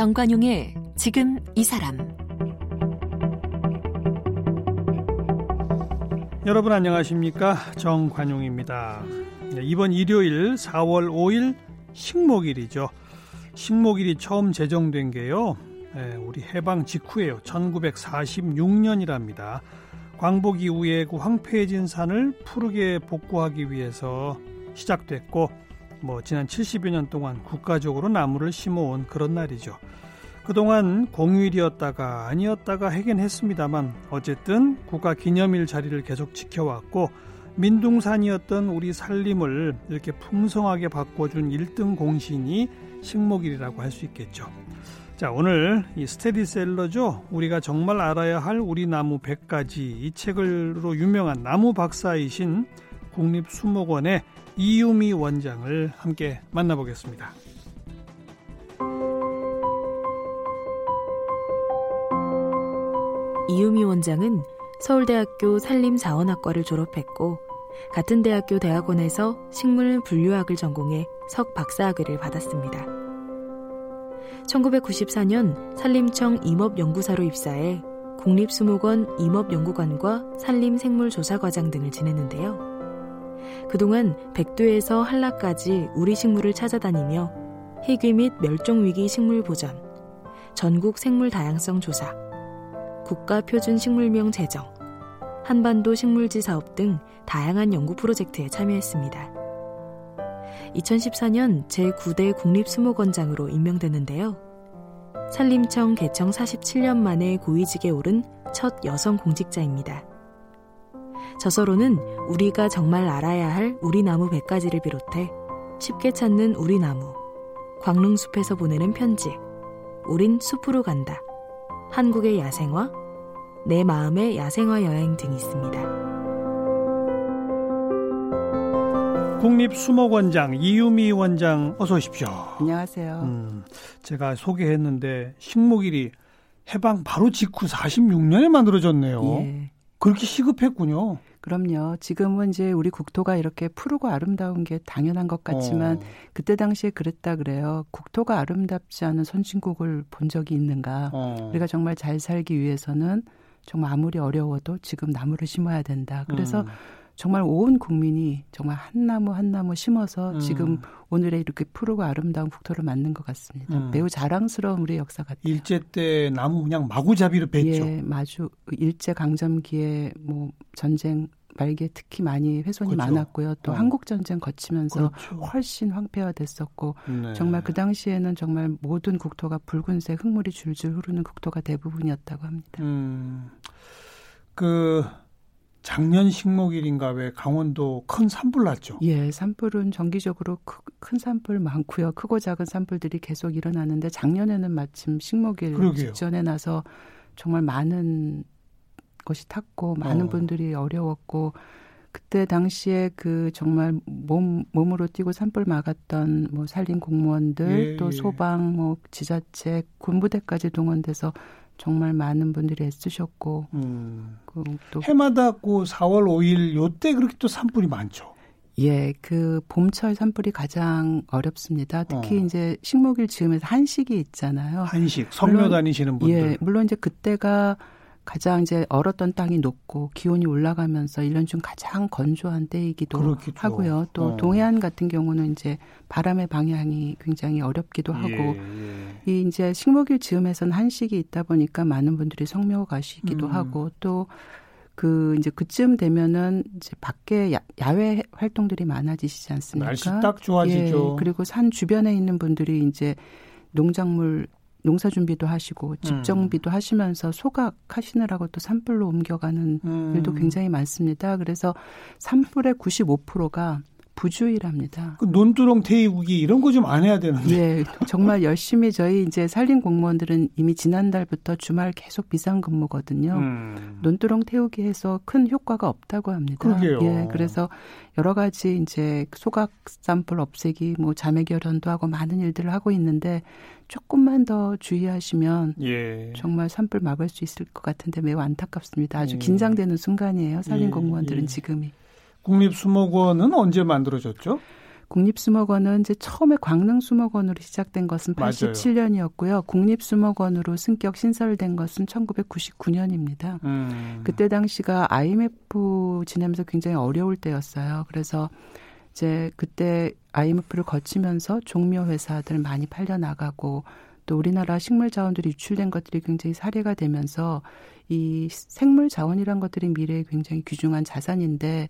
정관용의 지금 이 사람 여러분 안녕하십니까 정관용입니다. 네, 이번 일요일 4월 5일 식목일이죠. 식목일이 처음 제정된 게요. 네, 우리 해방 직후에요. 1946년이랍니다. 광복 이후에 그 황폐해진 산을 푸르게 복구하기 위해서 시작됐고 뭐 지난 70여 년 동안 국가적으로 나무를 심어온 그런 날이죠. 그동안 공휴일이었다가 아니었다가 하긴 했습니다만 어쨌든 국가 기념일 자리를 계속 지켜왔고 민둥산이었던 우리 살림을 이렇게 풍성하게 바꿔준 1등 공신이 식목일이라고 할 수 있겠죠. 자, 오늘 이 스테디셀러죠. 우리가 정말 알아야 할 우리 나무 100가지 이 책으로 유명한 나무 박사이신 국립수목원의 이유미 원장을 함께 만나보겠습니다. 이유미 원장은 서울대학교 산림자원학과를 졸업했고 같은 대학교 대학원에서 식물 분류학을 전공해 석 박사학위를 받았습니다. 1994년 산림청 임업연구사로 입사해 국립수목원 임업연구관과 산림생물조사과장 등을 지냈는데요. 그동안 백두에서 한라까지 우리 식물을 찾아다니며 희귀 및 멸종위기 식물 보전, 전국 생물 다양성 조사, 국가 표준 식물명 제정, 한반도 식물지 사업 등 다양한 연구 프로젝트에 참여했습니다. 2014년 제9대 국립수목원장으로 임명됐는데요. 산림청 개청 47년 만에 고위직에 오른 첫 여성 공직자입니다. 저서로는 우리가 정말 알아야 할 우리 나무 100가지를 비롯해 쉽게 찾는 우리 나무, 광릉숲에서 보내는 편지, 우린 숲으로 간다, 한국의 야생화, 내 마음의 야생화 여행 등이 있습니다. 국립수목원장 이유미 원장 어서 오십시오. 안녕하세요. 음, 제가 소개했는데 식목일이 해방 바로 직후 46년에 만들어졌네요. 예. 그렇게 시급했군요. 그럼요. 지금은 이제 우리 국토가 이렇게 푸르고 아름다운 게 당연한 것 같지만 어. 그때 당시에 그랬다 그래요. 국토가 아름답지 않은 선진국을 본 적이 있는가. 어. 우리가 정말 잘 살기 위해서는 정말 아무리 어려워도 지금 나무를 심어야 된다. 그래서 음. 정말 온 국민이 정말 한 나무 한 나무 심어서 음. 지금 오늘의 이렇게 푸르고 아름다운 국토를 만든 것 같습니다. 음. 매우 자랑스러운 우리 역사 같아요. 일제 때 나무 그냥 마구잡이로 뱄죠. 예, 마주 일제 강점기에 뭐 전쟁 말기에 특히 많이 훼손이 그렇죠. 많았고요. 또 어. 한국 전쟁 거치면서 그렇죠. 훨씬 황폐화됐었고 네. 정말 그 당시에는 정말 모든 국토가 붉은색 흙물이 줄줄 흐르는 국토가 대부분이었다고 합니다. 음. 그 작년 식목일인가 왜 강원도 큰 산불 났죠? 예, 산불은 정기적으로 큰 산불 많고요. 크고 작은 산불들이 계속 일어나는데 작년에는 마침 식목일 그러게요. 직전에 나서 정말 많은 것이 탔고 많은 어. 분들이 어려웠고 그때 당시에 그 정말 몸 몸으로 뛰고 산불 막았던 뭐 산림 공무원들 예, 또 예. 소방 뭐 지자체 군부대까지 동원돼서 정말 많은 분들이 애쓰셨고 음. 그 또 해마다 그 4월 5일 요때 그렇게 또 산불이 많죠. 예, 그 봄철 산불이 가장 어렵습니다. 특히 어. 이제 식목일 즈음에서 한식이 있잖아요. 한식 성묘 다니시는 분들. 예, 물론 이제 그때가 가장 이제 얼었던 땅이 높고 기온이 올라가면서 1년 중 가장 건조한 때이기도 그렇겠죠. 하고요. 또 어. 동해안 같은 경우는 이제 바람의 방향이 굉장히 어렵기도 하고 예, 예. 이 이제 식목일 즈음에서는 한식이 있다 보니까 많은 분들이 성묘 가시기도 음. 하고 또그 이제 그쯤 되면은 이제 밖에 야, 외 활동들이 많아지시지 않습니까? 날씨 딱 좋아지죠. 예, 그리고 산 주변에 있는 분들이 이제 농작물 농사 준비도 하시고 집 음. 정비도 음. 하시면서 소각 하시느라고 또 산불로 옮겨가는 음. 일도 굉장히 많습니다. 그래서 산불의 95%가 부주의랍니다. 그 논두렁 태우기 이런 거 좀 안 해야 되는데. 예, 정말 열심히 저희 이제 산림 공무원들은 이미 지난달부터 주말 계속 비상 근무거든요. 음. 논두렁 태우기 해서 큰 효과가 없다고 합니다. 그러게요. 예, 그래서 여러 가지 이제 소각 산불 없애기, 뭐 자매 결연도 하고 많은 일들을 하고 있는데 조금만 더 주의하시면 예. 정말 산불 막을 수 있을 것 같은데 매우 안타깝습니다. 아주 음. 긴장되는 순간이에요. 산림 예, 공무원들은 예. 지금이. 국립수목원은 언제 만들어졌죠? 국립수목원은 이제 처음에 광릉수목원으로 시작된 것은 87년이었고요. 국립수목원으로 승격 신설된 것은 1999년입니다. 음. 그때 당시가 IMF 지내면서 굉장히 어려울 때였어요. 그래서 이제 그때 IMF를 거치면서 종묘 회사들 많이 팔려 나가고 또 우리나라 식물 자원들이 유출된 것들이 굉장히 사례가 되면서 이 생물 자원이란 것들이 미래에 굉장히 귀중한 자산인데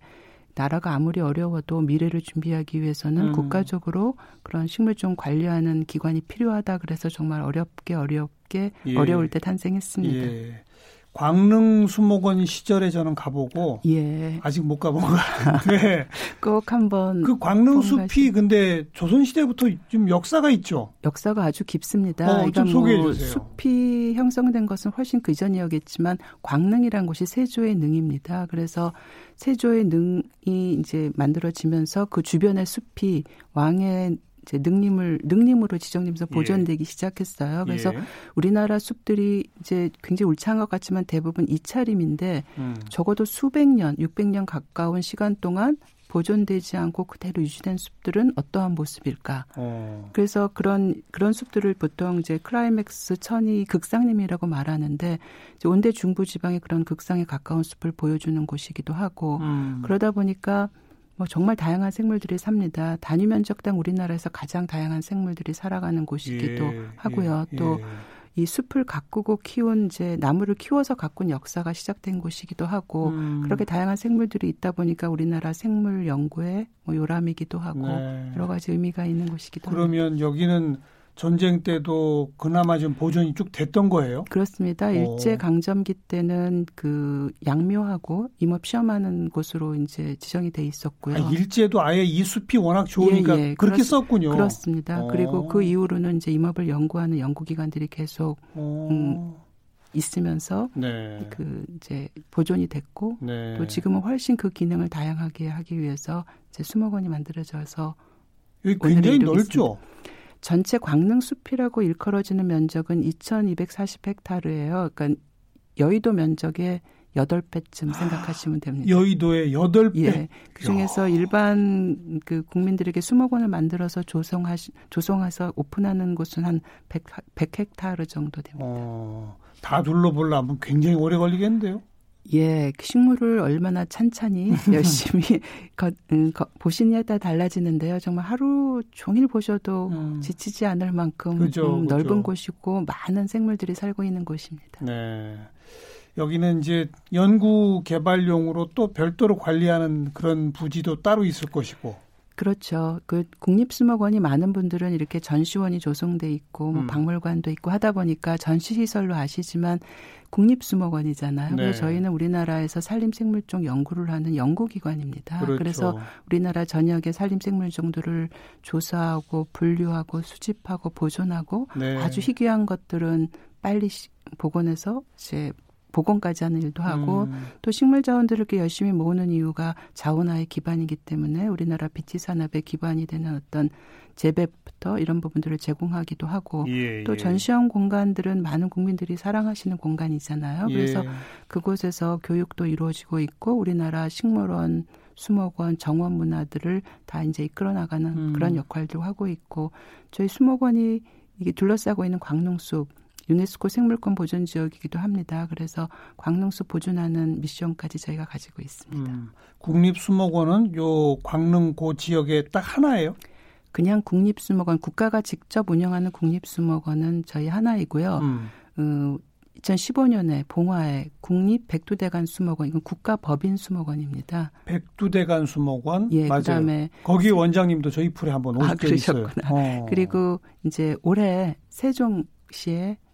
나라가 아무리 어려워도 미래를 준비하기 위해서는 음. 국가적으로 그런 식물종 관리하는 기관이 필요하다 그래서 정말 어렵게 어렵게 예. 어려울 때 탄생했습니다. 예. 광릉 수목원 시절에 저는 가보고 예. 아직 못 가본 것 같은데 꼭 한번 그 광릉 숲이 근데 조선 시대부터 좀 역사가 있죠. 역사가 아주 깊습니다. 어, 좀 소개해 뭐 주세요. 숲이 형성된 것은 훨씬 그 전이었겠지만 광릉이란 곳이 세조의 능입니다. 그래서 세조의 능이 이제 만들어지면서 그 주변의 숲이 왕의 이제 능림을 능림으로 지정되면서 예. 보존되기 예. 시작했어요. 그래서 예. 우리나라 숲들이 이제 굉장히 울창한 것 같지만 대부분 이차림인데 음. 적어도 수백 년, 600년 가까운 시간 동안 보존되지 않고 그대로 유지된 숲들은 어떠한 모습일까? 어. 그래서 그런 그런 숲들을 보통 이제 클라이맥스 천이 극상림이라고 말하는데 이제 온대 중부 지방의 그런 극상에 가까운 숲을 보여주는 곳이기도 하고 음. 그러다 보니까 뭐 정말 다양한 생물들이 삽니다. 단위 면적당 우리나라에서 가장 다양한 생물들이 살아가는 곳이기도 예, 하고요. 예, 또이 예. 숲을 가꾸고 키운 이제 나무를 키워서 가꾼 역사가 시작된 곳이기도 하고 음. 그렇게 다양한 생물들이 있다 보니까 우리나라 생물 연구의 뭐 요람이기도 하고 네. 여러 가지 의미가 있는 곳이기도 그러면 합니다. 여기는 전쟁 때도 그나마 좀 보존이 쭉 됐던 거예요? 그렇습니다. 오. 일제 강점기 때는 그 양묘하고 임업 시험하는 곳으로 이제 지정이 돼 있었고요. 아, 일제도 아예 이 숲이 워낙 좋으니까 예, 예. 그렇게 그렇, 썼군요. 그렇습니다. 오. 그리고 그 이후로는 이제 임업을 연구하는 연구기관들이 계속 음, 있으면서 네. 그 이제 보존이 됐고 네. 또 지금은 훨씬 그 기능을 다양하게 하기 위해서 이제 수목원이 만들어져서 굉장히 넓죠. 전체 광릉 숲이라고 일컬어지는 면적은 2,240헥타르예요. 그러니까 여의도 면적의 8배쯤 생각하시면 됩니다. 여의도의 8배? 예. 그 중에서 일반 그 국민들에게 수목원을 만들어서 조성하시, 조성해서 오픈하는 곳은 한 100, 100헥타르 정도 됩니다. 어, 다 둘러보려면 굉장히 오래 걸리겠는데요? 예, 그 식물을 얼마나 찬찬히 열심히 거, 음, 거, 보시냐에 따라 달라지는데요. 정말 하루 종일 보셔도 음. 지치지 않을 만큼 그죠, 음, 넓은 곳이고 많은 생물들이 살고 있는 곳입니다. 네. 여기는 이제 연구 개발용으로 또 별도로 관리하는 그런 부지도 따로 있을 것이고. 그렇죠. 그 국립수목원이 많은 분들은 이렇게 전시원이 조성돼 있고 뭐 음. 박물관도 있고 하다 보니까 전시 시설로 아시지만 국립수목원이잖아요. 네. 그래서 저희는 우리나라에서 산림생물종 연구를 하는 연구기관입니다. 그렇죠. 그래서 우리나라 전역의 산림생물종들을 조사하고 분류하고 수집하고 보존하고 네. 아주 희귀한 것들은 빨리 복원해서 이제 복원까지 하는 일도 하고 음. 또 식물 자원들을 이렇게 열심히 모으는 이유가 자원화의 기반이기 때문에 우리나라 비치 산업의 기반이 되는 어떤 재배부터 이런 부분들을 제공하기도 하고 예, 또 예. 전시형 공간들은 많은 국민들이 사랑하시는 공간이잖아요. 예. 그래서 그곳에서 교육도 이루어지고 있고 우리나라 식물원 수목원, 정원 문화들을 다 이제 이끌어 나가는 음. 그런 역할도 하고 있고 저희 수목원이 이게 둘러싸고 있는 광릉숲 유네스코 생물권 보존 지역이기도 합니다. 그래서 광릉숲 보존하는 미션까지 저희가 가지고 있습니다. 음, 국립수목원은 요 광릉고 지역에 딱 하나예요? 그냥 국립수목원 국가가 직접 운영하는 국립수목원은 저희 하나이고요. 음. 어, 2015년에 봉화에 국립 백두대간 수목원 이건 국가 법인 수목원입니다. 백두대간 수목원 예, 맞아요. 그다음에 거기 원장님도 저희 풀에 한번 오실 아, 그러셨구나. 어. 그리고 이제 올해 세종시에 어,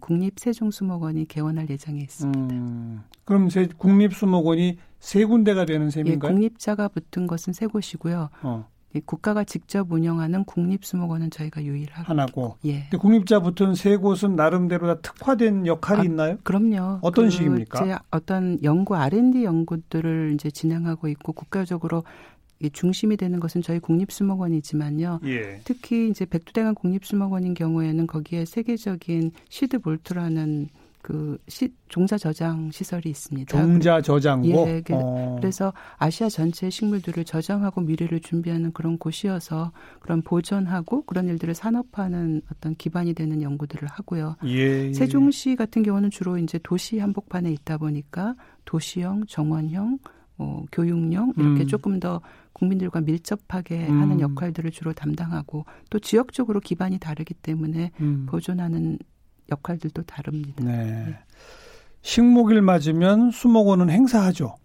국립세종수목원이 개원할 예정에 있습니다. 음, 그럼 세, 국립수목원이 세 군데가 되는 셈인가요? 예, 국립자가 붙은 것은 세 곳이고요. 어. 예, 국가가 직접 운영하는 국립수목원은 저희가 유일하고 하나고. 예. 근데 국립자 붙은 세 곳은 나름대로 다 특화된 역할이 아, 있나요? 그럼요. 어떤 그 식입니까? 어떤 연구 R&D 연구들을 이제 진행하고 있고 국가적으로 중심이 되는 것은 저희 국립수목원이지만요. 예. 특히 이제 백두대간 국립수목원인 경우에는 거기에 세계적인 시드 볼트라는 그 시, 종자 저장 시설이 있습니다. 종자 저장고. 예, 그, 어. 그래서 아시아 전체 식물들을 저장하고 미래를 준비하는 그런 곳이어서 그런 보존하고 그런 일들을 산업화하는 어떤 기반이 되는 연구들을 하고요. 예, 예. 세종시 같은 경우는 주로 이제 도시 한복판에 있다 보니까 도시형, 정원형, 뭐 교육용 이렇게 음. 조금 더 국민들과 밀접하게 음. 하는 역할들을 주로 담당하고 또 지역적으로 기반이 다르기 때문에 음. 보존하는 역할들도 다릅니다. 네. 네. 식목일 맞으면 수목원은 행사하죠.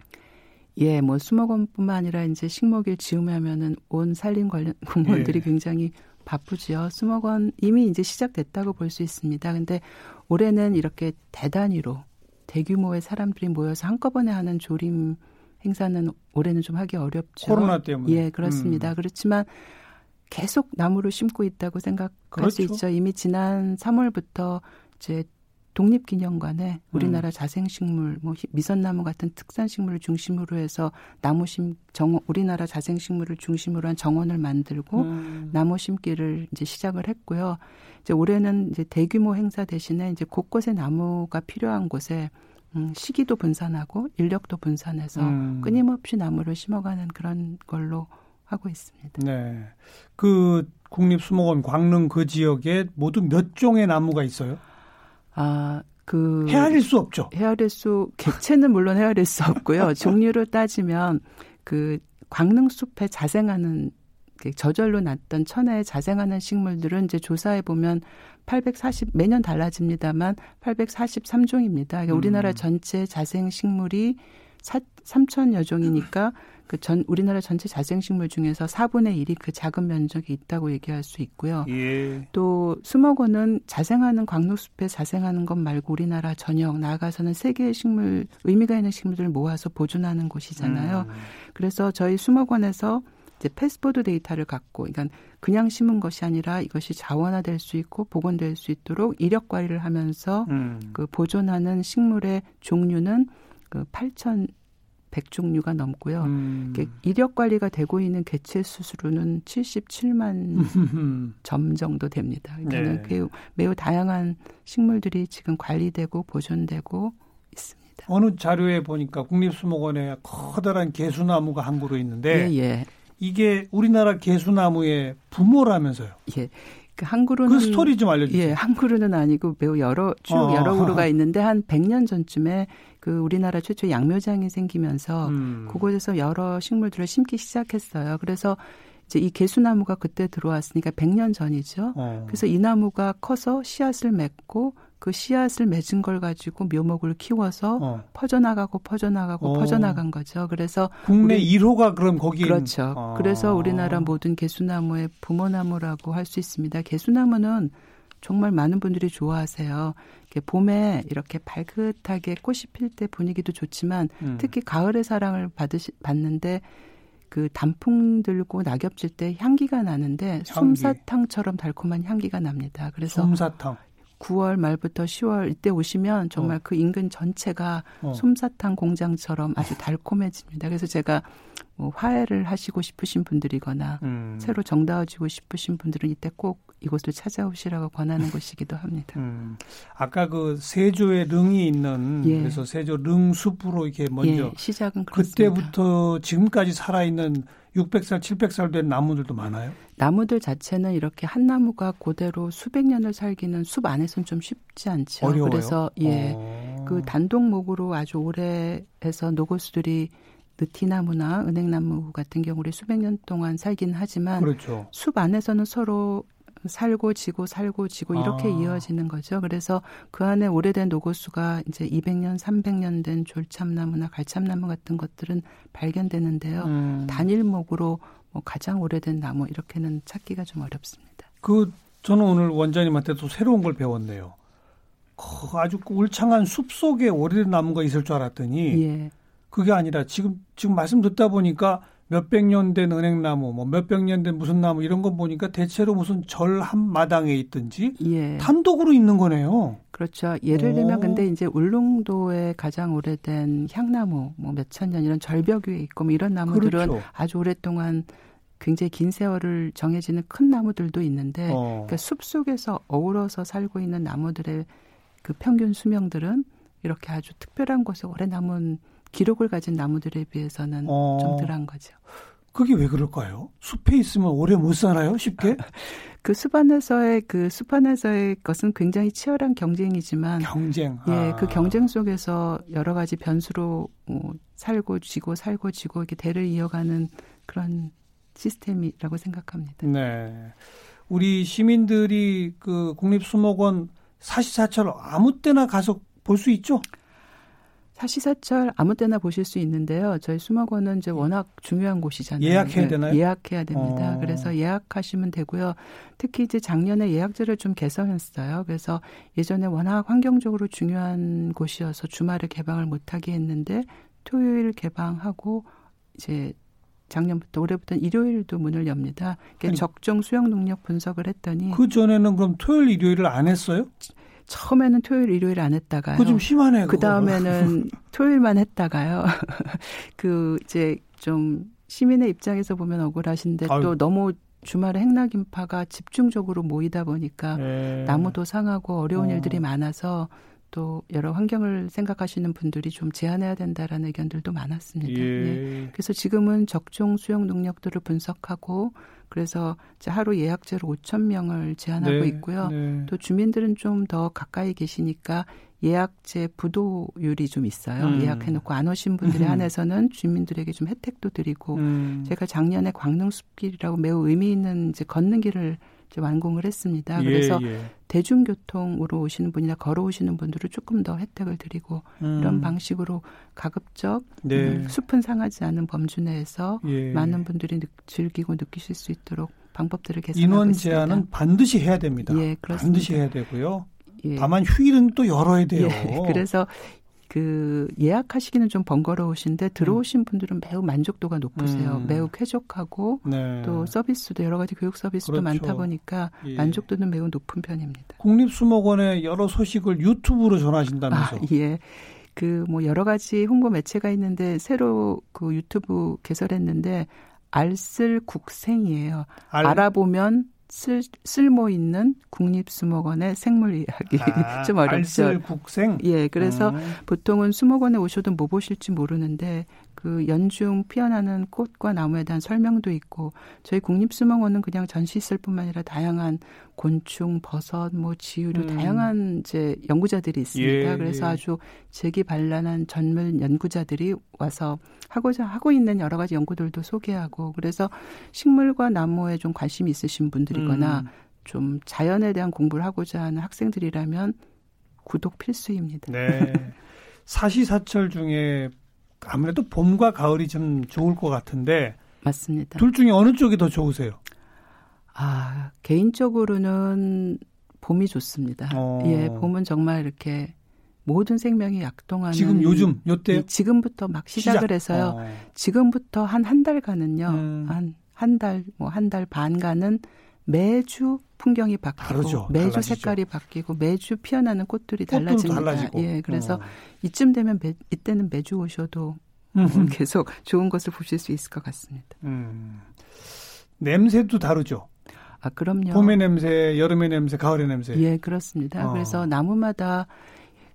예, 뭐 수목원뿐만 아니라 이제 식목일 지으면은 온 산림 관련 공무원들이 예. 굉장히 바쁘지요. 수목원 이미 이제 시작됐다고 볼 수 있습니다. 근데 올해는 이렇게 대단위로 대규모의 사람들이 모여서 한꺼번에 하는 조림 행사는 올해는 좀 하기 어렵죠. 코로나 때문에. 예, 그렇습니다. 음. 그렇지만 계속 나무를 심고 있다고 생각할 그렇죠. 수 있죠. 이미 지난 3월부터 이제 독립기념관에 우리나라 음. 자생식물, 뭐 미선나무 같은 특산식물을 중심으로 해서 나무 심 정 우리나라 자생식물을 중심으로 한 정원을 만들고 음. 나무 심기를 이제 시작을 했고요. 이제 올해는 이제 대규모 행사 대신에 이제 곳곳에 나무가 필요한 곳에 음, 시기도 분산하고 인력도 분산해서 음. 끊임없이 나무를 심어가는 그런 걸로 하고 있습니다. 네. 그 국립수목원 광릉 그 지역에 모두 몇 종의 나무가 있어요? 아, 그 헤아릴 수 없죠. 헤아릴 수 객체는 물론 헤아릴 수 없고요. 종류로 따지면 그 광릉 숲에 자생하는 저절로 났던 천혜에 자생하는 식물들은 이제 조사해 보면 840 매년 달라집니다만 843종입니다. 그러니까 음. 우리나라 전체 자생 식물이 3천여 종이니까 그 전 우리나라 전체 자생식물 중에서 4분의 1이 그 작은 면적이 있다고 얘기할 수 있고요. 예. 또 수목원은 자생하는 광록숲에 자생하는 것 말고 우리나라 전역 나아가서는 세계의 식물 의미가 있는 식물들을 모아서 보존하는 곳이잖아요. 음. 그래서 저희 수목원에서 이제 패스포드 데이터를 갖고 그러니까 그냥 심은 것이 아니라 이것이 자원화될 수 있고 복원될 수 있도록 이력 관리를 하면서 음. 그 보존하는 식물의 종류는 그 8천 100종류가 넘고요. 음. 이력 관리가 되고 있는 개체 수수로는 77만 점 정도 됩니다. 그러니까 네. 매우, 매우 다양한 식물들이 지금 관리되고 보존되고 있습니다. 어느 자료에 보니까 국립수목원에 커다란 개수나무가 한 그루 있는데 예, 예. 이게 우리나라 개수나무의 부모라면서요. 예. 그 한 그루는 그 스토리 좀 알려주세요. 예, 한 그루는 아니고 매우 여러 쭉 어, 여러 그루가 있는데 한 100년 전쯤에 그 우리나라 최초 양묘장이 생기면서 음. 그곳에서 여러 식물들을 심기 시작했어요. 그래서 이제 이 개수나무가 그때 들어왔으니까 100년 전이죠. 어. 그래서 이 나무가 커서 씨앗을 맺고 그 씨앗을 맺은 걸 가지고 묘목을 키워서 어. 퍼져나가고 퍼져나가고 어. 퍼져나간 거죠. 그래서 국내 우리, 1호가 그럼 거기 그렇죠. 어. 그래서 우리나라 모든 개수나무의 부모나무라고 할 수 있습니다. 개수나무는 정말 많은 분들이 좋아하세요. 봄에 이렇게 발긋하게 꽃이 필 때 분위기도 좋지만 음. 특히 가을의 사랑을 받으시 받는데 그 단풍 들고 낙엽 질 때 향기가 나는데 향기. 솜사탕처럼 달콤한 향기가 납니다. 그래서 솜사탕. 9월 말부터 10월 이때 오시면 정말 어. 그 인근 전체가 어. 솜사탕 공장처럼 아주 달콤해집니다. 그래서 제가 뭐 화해를 하시고 싶으신 분들이거나 음. 새로 정다워지고 싶으신 분들은 이때 꼭 이곳을 찾아오시라고 권하는 곳이기도 합니다. 음. 아까 그 세조의 릉이 있는 예. 그래서 세조 릉숲으로 이렇게 먼저 예, 시작은 그렇습니다. 그때부터 지금까지 살아 있는 600살, 700살 된 나무들도 많아요? 나무들 자체는 이렇게 한 나무가 그대로 수백 년을 살기는 숲 안에서는 좀 쉽지 않죠. 어려워요? 그래서 예. 어. 그 단독목으로 아주 오래 해서 노고수들이 느티나무나 은행나무 같은 경우를 수백 년 동안 살긴 하지만 그렇죠. 숲 안에서는 서로 살고 지고 살고 지고 이렇게 아. 이어지는 거죠. 그래서 그 안에 오래된 노고수가 이제 200년, 300년 된 졸참나무나 갈참나무 같은 것들은 발견되는데요. 음. 단일목으로 뭐 가장 오래된 나무 이렇게는 찾기가 좀 어렵습니다. 그 저는 오늘 원장님한테 또 새로운 걸 배웠네요. 그 아주 울창한 숲 속에 오래된 나무가 있을 줄 알았더니 예. 그게 아니라 지금 지금 말씀 듣다 보니까 몇백 년 된 은행나무, 뭐 몇백 년 된 무슨 나무 이런 거 보니까 대체로 무슨 절 한 마당에 있든지 예. 단독으로 있는 거네요. 그렇죠. 예를 들면 근데 이제 울릉도에 가장 오래된 향나무 뭐 몇천 년 이런 절벽 위에 있고 뭐 이런 나무들은 그렇죠. 아주 오랫동안 굉장히 긴 세월을 정해지는 큰 나무들도 있는데 어. 그러니까 숲 속에서 어우러서 살고 있는 나무들의 그 평균 수명들은 이렇게 아주 특별한 곳에 오래 남은 기록을 가진 나무들에 비해서는 어. 좀 덜한 거죠. 그게 왜 그럴까요? 숲에 있으면 오래 못 살아요, 쉽게? 그 숲 안에서의 그 숲 안에서의 것은 굉장히 치열한 경쟁이지만 경쟁. 예, 아. 예, 그 경쟁 속에서 여러 가지 변수로 뭐 살고 지고 살고 지고 이렇게 대를 이어가는 그런 시스템이라고 생각합니다. 네. 우리 시민들이 그 국립수목원 사시사철 아무 때나 가서 볼 수 있죠? 사시사철 아무 때나 보실 수 있는데요. 저희 수목원은 이제 워낙 중요한 곳이잖아요. 예약해야 되나요? 예약해야 됩니다. 어. 그래서 예약하시면 되고요. 특히 이제 작년에 예약제를 좀 개선했어요. 그래서 예전에 워낙 환경적으로 중요한 곳이어서 주말에 개방을 못하게 했는데 토요일 개방하고 이제 작년부터 올해부터는 일요일도 문을 엽니다. 그러니까 적정 수영 능력 분석을 했더니 그 전에는 그럼 토요일 일요일을 안 했어요? 처음에는 토요일, 일요일 안 했다가요. 그 좀 심하네. 그 다음에는 토요일만 했다가요. 그 이제 좀 시민의 입장에서 보면 억울하신데 아유. 또 너무 주말에 행락 인파가 집중적으로 모이다 보니까 네. 나무도 상하고 어려운 어. 일들이 많아서 또 여러 환경을 생각하시는 분들이 좀 제한해야 된다라는 의견들도 많았습니다. 예. 예. 그래서 지금은 적정 수용 능력들을 분석하고 그래서 이제 하루 예약제로 5천 명을 제한하고 네, 있고요. 네. 또 주민들은 좀 더 가까이 계시니까 예약제 부도율이 좀 있어요. 음. 예약해놓고 안 오신 분들에 음. 한해서는 주민들에게 좀 혜택도 드리고 음. 제가 작년에 광릉 숲길이라고 매우 의미 있는 이제 걷는 길을 완공을 했습니다. 예, 그래서 예. 대중교통으로 오시는 분이나 걸어오시는 분들을 조금 더 혜택을 드리고 음. 이런 방식으로 가급적 네. 음, 숲은 상하지 않은 범주 내에서 예. 많은 분들이 느, 즐기고 느끼실 수 있도록 방법들을 개선하고 인원 제한은 반드시 해야 됩니다. 예, 그렇습니다. 반드시 해야 되고요. 예. 다만 휴일은 또 열어야 돼요. 예, 그래서 그 예약하시기는 좀 번거로우신데 들어오신 음. 분들은 매우 만족도가 높으세요. 음. 매우 쾌적하고 네. 또 서비스도 여러 가지 교육 서비스도 그렇죠. 많다 보니까 예. 만족도는 매우 높은 편입니다. 국립수목원의 여러 소식을 유튜브로 전하신다면서? 아, 예. 그 뭐 여러 가지 홍보 매체가 있는데 새로 그 유튜브 개설했는데 알쓸 국생이에요. 알... 알아보면 쓸, 쓸모 있는 국립수목원의 생물 이야기 아, 좀 어렵죠. 국생. 예, 그래서 음. 보통은 수목원에 오셔도 뭐 보실지 모르는데 그 연중 피어나는 꽃과 나무에 대한 설명도 있고 저희 국립수목원은 그냥 전시 있을 뿐만 아니라 다양한 곤충, 버섯, 뭐 지유류 음. 다양한 이제 연구자들이 있습니다. 예, 그래서 예. 아주 재기발랄한 전문 연구자들이 와서 하고자 하고 있는 여러 가지 연구들도 소개하고 그래서 식물과 나무에 좀 관심이 있으신 분들이거나 음. 좀 자연에 대한 공부를 하고자 하는 학생들이라면 구독 필수입니다. 네. 사시사철 중에 아무래도 봄과 가을이 좀 좋을 것 같은데 맞습니다. 둘 중에 어느 쪽이 더 좋으세요? 아 개인적으로는 봄이 좋습니다. 어. 예, 봄은 정말 이렇게 모든 생명이 약동하는 지금 요즘 요때 예, 지금부터 막 시작을 시작. 해서요. 어. 지금부터 한 한 달간은요. 음. 한한 달 뭐 한 달 반간은 매주 풍경이 바뀌고 다르죠. 매주 달라지죠. 색깔이 바뀌고 매주 피어나는 꽃들이 달라집니다. 달라지고. 예, 그래서 어. 이쯤 되면 매, 이때는 매주 오셔도 음. 계속 좋은 것을 보실 수 있을 것 같습니다. 음. 냄새도 다르죠. 아, 그럼요. 봄의 냄새, 여름의 냄새, 가을의 냄새. 예, 그렇습니다. 어. 그래서 나무마다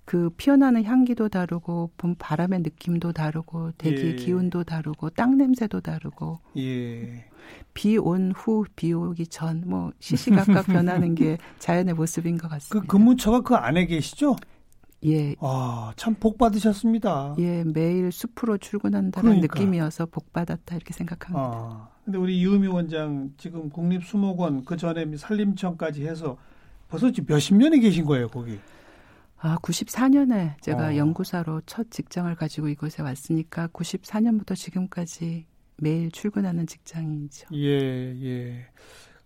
그 피어나는 향기도 다르고 봄 바람의 느낌도 다르고 대기 예. 기운도 다르고 땅 냄새도 다르고 예. 비온 후, 비 오기 전, 뭐 시시각각 변하는 게 자연의 모습인 것 같습니다. 그 근무처가 그 안에 계시죠? 예. 아, 참 복 받으셨습니다. 예, 매일 숲으로 출근한다는 그러니까. 느낌이어서 복 받았다 이렇게 생각합니다. 아, 근데 우리 이은미 원장 지금 국립수목원 그 전에 산림청까지 해서 벌써 몇십 년이 계신 거예요, 거기? 아, 94년에 제가 어. 연구사로 첫 직장을 가지고 이곳에 왔으니까 94년부터 지금까지 매일 출근하는 직장이죠. 예, 예.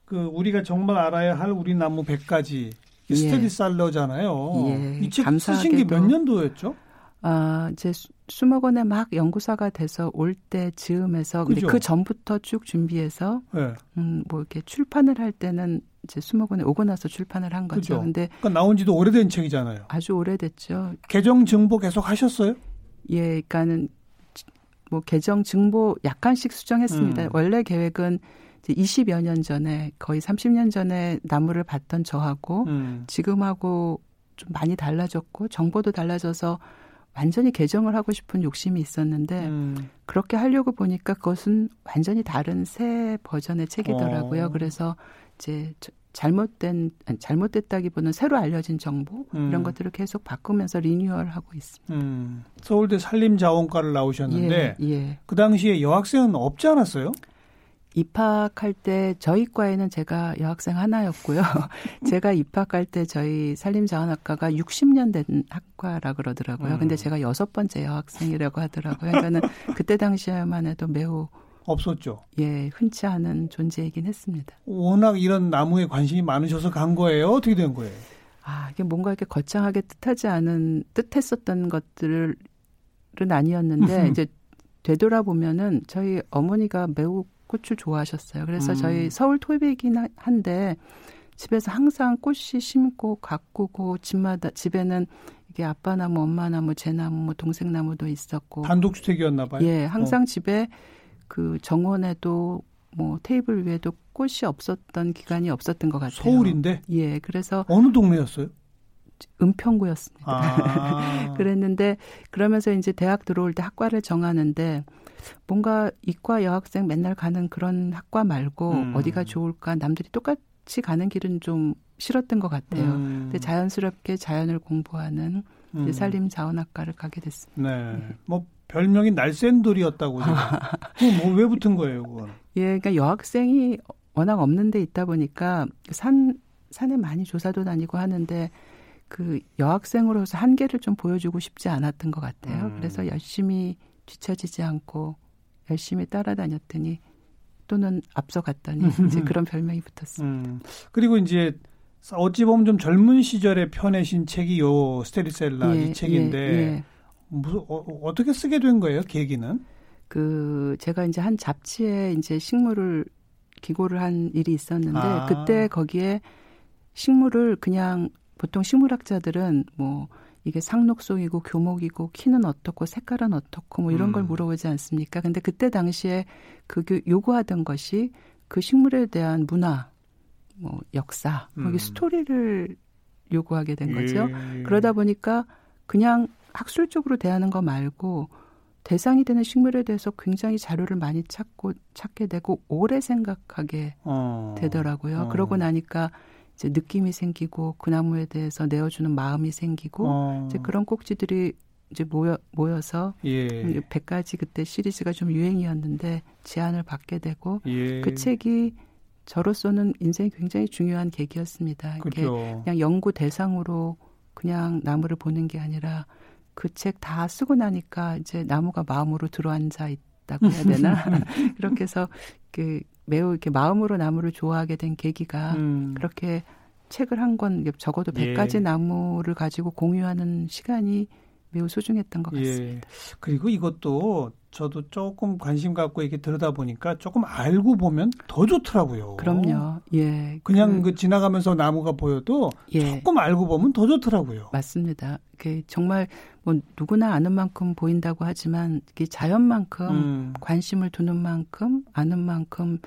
그 우리가 정말 알아야 할 우리 나무 100가지 예. 스테디 살러잖아요. 예. 이책 쓰신 게 몇 년도였죠? 아, 이제 수목원에 막 연구사가 돼서 올 때 즈음에서 근데 그 전부터 쭉 준비해서 네. 음, 뭐 이렇게 출판을 할 때는 이제 수목원에 오고 나서 출판을 한 거죠. 그죠. 근데 그러니까 나온 지도 오래된 책이잖아요. 아주 오래됐죠. 개정 증보 계속 하셨어요? 예, 그러니까는 뭐 개정 증보 약간씩 수정했습니다. 음. 원래 계획은 이제 20여 년 전에 거의 30년 전에 나무를 봤던 저하고 음. 지금하고 좀 많이 달라졌고 정보도 달라져서 완전히 개정을 하고 싶은 욕심이 있었는데 음. 그렇게 하려고 보니까 그것은 완전히 다른 새 버전의 책이더라고요. 어. 그래서 이제 잘못된 아니, 잘못됐다기보다는 새로 알려진 정보 음. 이런 것들을 계속 바꾸면서 리뉴얼하고 있습니다. 음. 서울대 산림자원과를 나오셨는데 예, 예. 그 당시에 여학생은 없지 않았어요? 입학할 때 저희 과에는 제가 여학생 하나였고요. 제가 입학할 때 저희 산림자원학과가 60년 된 학과라 그러더라고요. 음. 근데 제가 여섯 번째 여학생이라고 하더라고요. 그러니까는 그때 당시에만 해도 매우 없었죠. 예, 흔치 않은 존재이긴 했습니다. 워낙 이런 나무에 관심이 많으셔서 간 거예요. 어떻게 된 거예요? 아, 이게 뭔가 이렇게 거창하게 뜻하지 않은 뜻했었던 것들은 아니었는데 이제 되돌아보면은 저희 어머니가 매우 꽃을 좋아하셨어요. 그래서 음. 저희 서울 토백이긴 한데 집에서 항상 꽃이 심고 가꾸고 집마다 집에는 이게 아빠 나무, 엄마 나무, 제 나무, 뭐 동생 나무도 있었고 단독주택이었나 봐요. 예, 항상 어. 집에 그 정원에도 뭐 테이블 위에도 꽃이 없었던 기간이 없었던 것 같아요. 서울인데? 예, 그래서 어느 동네였어요? 은평구였습니다. 아. 그랬는데 그러면서 이제 대학 들어올 때 학과를 정하는데 뭔가 이과 여학생 맨날 가는 그런 학과 말고 음. 어디가 좋을까 남들이 똑같이 가는 길은 좀 싫었던 것 같아요. 음. 근데 자연스럽게 자연을 공부하는 음. 산림 자원학과를 가게 됐습니다. 네. 네. 뭐 별명이 날쌘돌이었다고. 뭐왜 붙은 거예요, 그건? 예, 그러니까 여학생이 워낙 없는 데 있다 보니까 산 산에 많이 조사도 다니고 하는데 그 여학생으로서 한계를 좀 보여주고 싶지 않았던 것 같아요. 음. 그래서 열심히 뒤처지지 않고 열심히 따라다녔더니 또는 앞서갔더니 이제 그런 별명이 붙었습니다. 음. 그리고 이제 어찌 보면 좀 젊은 시절에 펴내신 책이 요 스테리셀라 예, 이 책인데 예, 예. 무슨 어, 떻게 쓰게 된 거예요? 계기는? 그 제가 이제 한 잡지에 이제 식물을 기고를 한 일이 있었는데 아. 그때 거기에 식물을 그냥 보통 식물학자들은 뭐 이게 상록송이고 교목이고 키는 어떻고 색깔은 어떻고 뭐 이런 음. 걸 물어보지 않습니까? 근데 그때 당시에 그 요구하던 것이 그 식물에 대한 문화, 뭐 역사, 뭐 음. 뭐 스토리를 요구하게 된 거죠. 예. 그러다 보니까 그냥 학술적으로 대하는 거 말고 대상이 되는 식물에 대해서 굉장히 자료를 많이 찾고 찾게 되고 오래 생각하게 어. 되더라고요. 어. 그러고 나니까 이제 느낌이 생기고 그 나무에 대해서 내어주는 마음이 생기고 어. 이제 그런 꼭지들이 이제 모여 모여서 예. 100가지 그때 시리즈가 좀 유행이었는데 제안을 받게 되고 예. 그 책이 저로서는 인생이 굉장히 중요한 계기였습니다. 그렇죠. 그냥 연구 대상으로 그냥 나무를 보는 게 아니라 그 책 다 쓰고 나니까 이제 나무가 마음으로 들어앉아 있다고 해야 되나? 그렇게 해서 그 매우 이렇게 마음으로 나무를 좋아하게 된 계기가 음. 그렇게 책을 한 권 적어도 100가지 예. 나무를 가지고 공유하는 시간이 매우 소중했던 것 예. 같습니다. 예. 그리고 이것도 저도 조금 관심 갖고 이렇게 들여다 보니까 조금 알고 보면 더 좋더라고요. 그럼요. 예. 그냥 그, 그 지나가면서 나무가 보여도 예. 조금 알고 보면 더 좋더라고요. 맞습니다. 그 정말 뭐 누구나 아는 만큼 보인다고 하지만 그 자연만큼 음. 관심을 두는 만큼 아는 만큼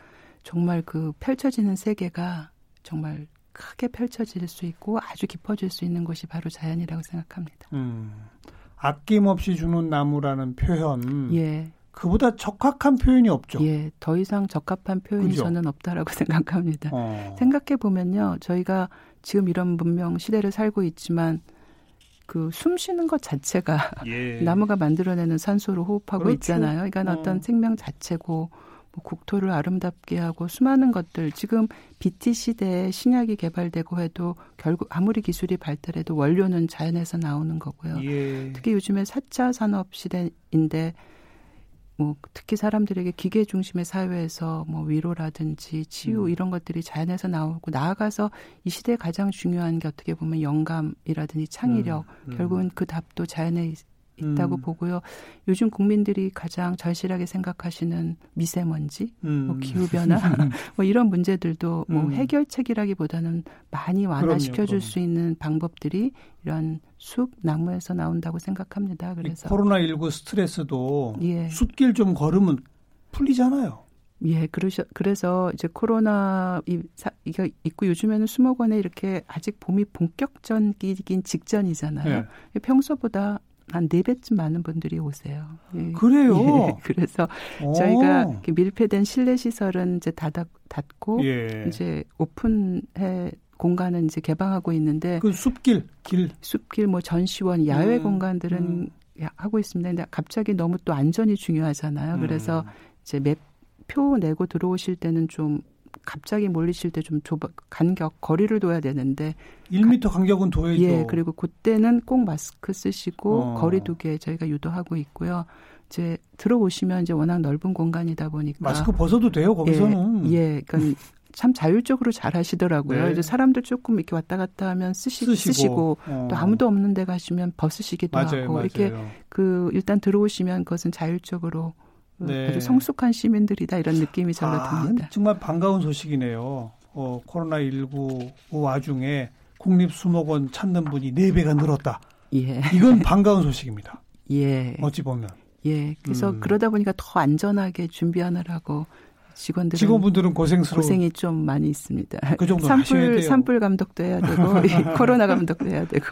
정말 그 펼쳐지는 세계가 정말 크게 펼쳐질 수 있고 아주 깊어질 수 있는 것이 바로 자연이라고 생각합니다. 음. 아낌없이 주는 나무라는 표현. 예. 그보다 적합한 표현이 없죠. 예, 더 이상 적합한 표현이 그죠? 저는 없다라고 생각합니다. 어. 생각해 보면요, 저희가 지금 이런 문명 시대를 살고 있지만 그 숨 쉬는 것 자체가 예. 나무가 만들어내는 산소를 호흡하고 그렇죠. 있잖아요. 그러니까 어. 어떤 생명 자체고 뭐 국토를 아름답게 하고 수많은 것들 지금 BT 시대에 신약이 개발되고 해도 결국 아무리 기술이 발달해도 원료는 자연에서 나오는 거고요. 예. 특히 요즘에 4차 산업 시대인데 뭐 특히 사람들에게 기계 중심의 사회에서 뭐 위로라든지 치유 음. 이런 것들이 자연에서 나오고 나아가서 이 시대에 가장 중요한 게 어떻게 보면 영감이라든지 창의력 음. 음. 결국은 그 답도 자연에 있다고 음. 보고요. 요즘 국민들이 가장 절실하게 생각하시는 미세먼지, 뭐 음. 뭐 기후 변화, 뭐 이런 문제들도 뭐 음. 해결책이라기보다는 많이 완화시켜 줄 수 있는 방법들이 이런 숲 나무에서 나온다고 생각합니다. 그래서 코로나 19 스트레스도 예. 숲길 좀 걸으면 풀리잖아요. 예, 그러셔, 그래서 이제 코로나 이, 사, 이게 있고 요즘에는 수목원에 이렇게 아직 봄이 본격적이긴 직전이잖아요. 예. 평소보다 한 네배쯤 많은 분들이 오세요. 예. 그래요? 예. 그래서 오. 저희가 밀폐된 실내 시설은 이제 닫아, 닫고 예. 이제 오픈해 공간은 이제 개방하고 있는데 그 숲길 길 숲길 뭐 전시원 야외 음. 공간들은 음. 하고 있습니다. 근데 갑자기 너무 또 안전이 중요하잖아요. 음. 그래서 이제 맵표 내고 들어오실 때는 좀 갑자기 몰리실 때 좀 좁아 간격 거리를 둬야 되는데 1미터 간격은 둬야죠. 예, 그리고 그때는 꼭 마스크 쓰시고 어. 거리 두게 저희가 유도하고 있고요. 이제 들어오시면 이제 워낙 넓은 공간이다 보니까 마스크 벗어도 돼요 거기서는. 예, 예 그러니까 참 자율적으로 잘 하시더라고요. 네. 이제 사람들 조금 이렇게 왔다 갔다 하면 쓰시, 쓰시고, 쓰시고 어. 또 아무도 없는 데 가시면 벗으시기도 맞아요, 하고 맞아요. 이렇게 그 일단 들어오시면 그것은 자율적으로 네. 아주 성숙한 시민들이다 이런 느낌이 절로 아, 듭니다. 정말 반가운 소식이네요. 어, 코로나 19 와중에 국립수목원 찾는 분이 4 배가 늘었다. 예. 이건 반가운 소식입니다. 예. 어찌 보면. 예. 그래서 음. 그러다 보니까 더 안전하게 준비하느라고 직원들은 직원분들은 고생스러워 고생이 좀 많이 있습니다. 그 정도 산불 산불 감독도 해야 되고 코로나 감독도 해야 되고.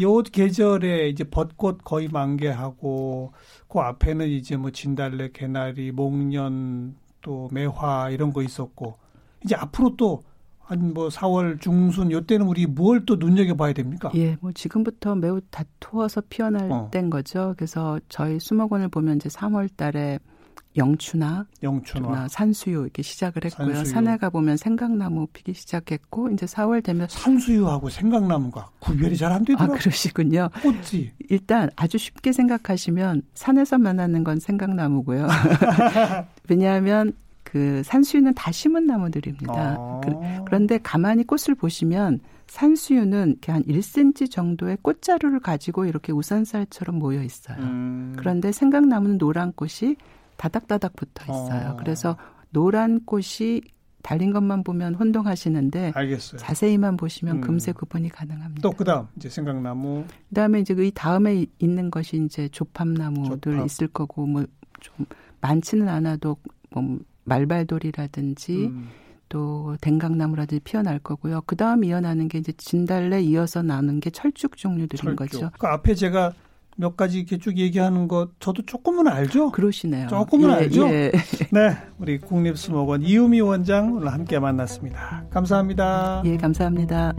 요 계절에 이제 벚꽃 거의 만개하고 그 앞에는 이제 뭐 진달래, 개나리, 목련 또 매화 이런 거 있었고 이제 앞으로 또 한뭐 4월 중순 요때는 우리 뭘 또 눈여겨 봐야 됩니까? 예, 뭐 지금부터 매우 다투어서 피어날 어. 때인 거죠. 그래서 저희 수목원을 보면 이제 3월 달에 영추나, 영추나 산수유 이렇게 시작을 했고요. 산수유. 산에 가 보면 생강나무 피기 시작했고 이제 4월 되면 산수유하고 생강나무가 구별이 잘 안 되더라고요. 아 그러시군요. 꽃이 일단 아주 쉽게 생각하시면 산에서 만나는 건 생강나무고요. 왜냐하면 그 산수유는 다 심은 나무들입니다. 아. 그, 그런데 가만히 꽃을 보시면 산수유는 이렇게 한 1cm 정도의 꽃자루를 가지고 이렇게 우산살처럼 모여 있어요. 음. 그런데 생강나무는 노란 꽃이 다닥다닥 붙어 있어요. 어. 그래서 노란 꽃이 달린 것만 보면 혼동하시는데 알겠어요. 자세히만 보시면 음. 금세 구분이 가능합니다. 또 그다음 이제 생강나무. 그다음에 이제 이 다음에 있는 것이 이제 조팝나무들 조팝. 있을 거고 뭐 좀 많지는 않아도 뭐 말발돌이라든지 음. 또 댕강나무라든지 피어날 거고요. 그다음 이어나는 게 이제 진달래 이어서 나는 게 철쭉 종류들인 철쭉. 거죠. 그 앞에 제가 몇 가지 이렇게 쭉 얘기하는 것 저도 조금은 알죠. 그러시네요. 조금은 예, 알죠. 예. 네, 우리 국립수목원 이우미 원장 오늘 함께 만났습니다. 감사합니다. 예, 감사합니다.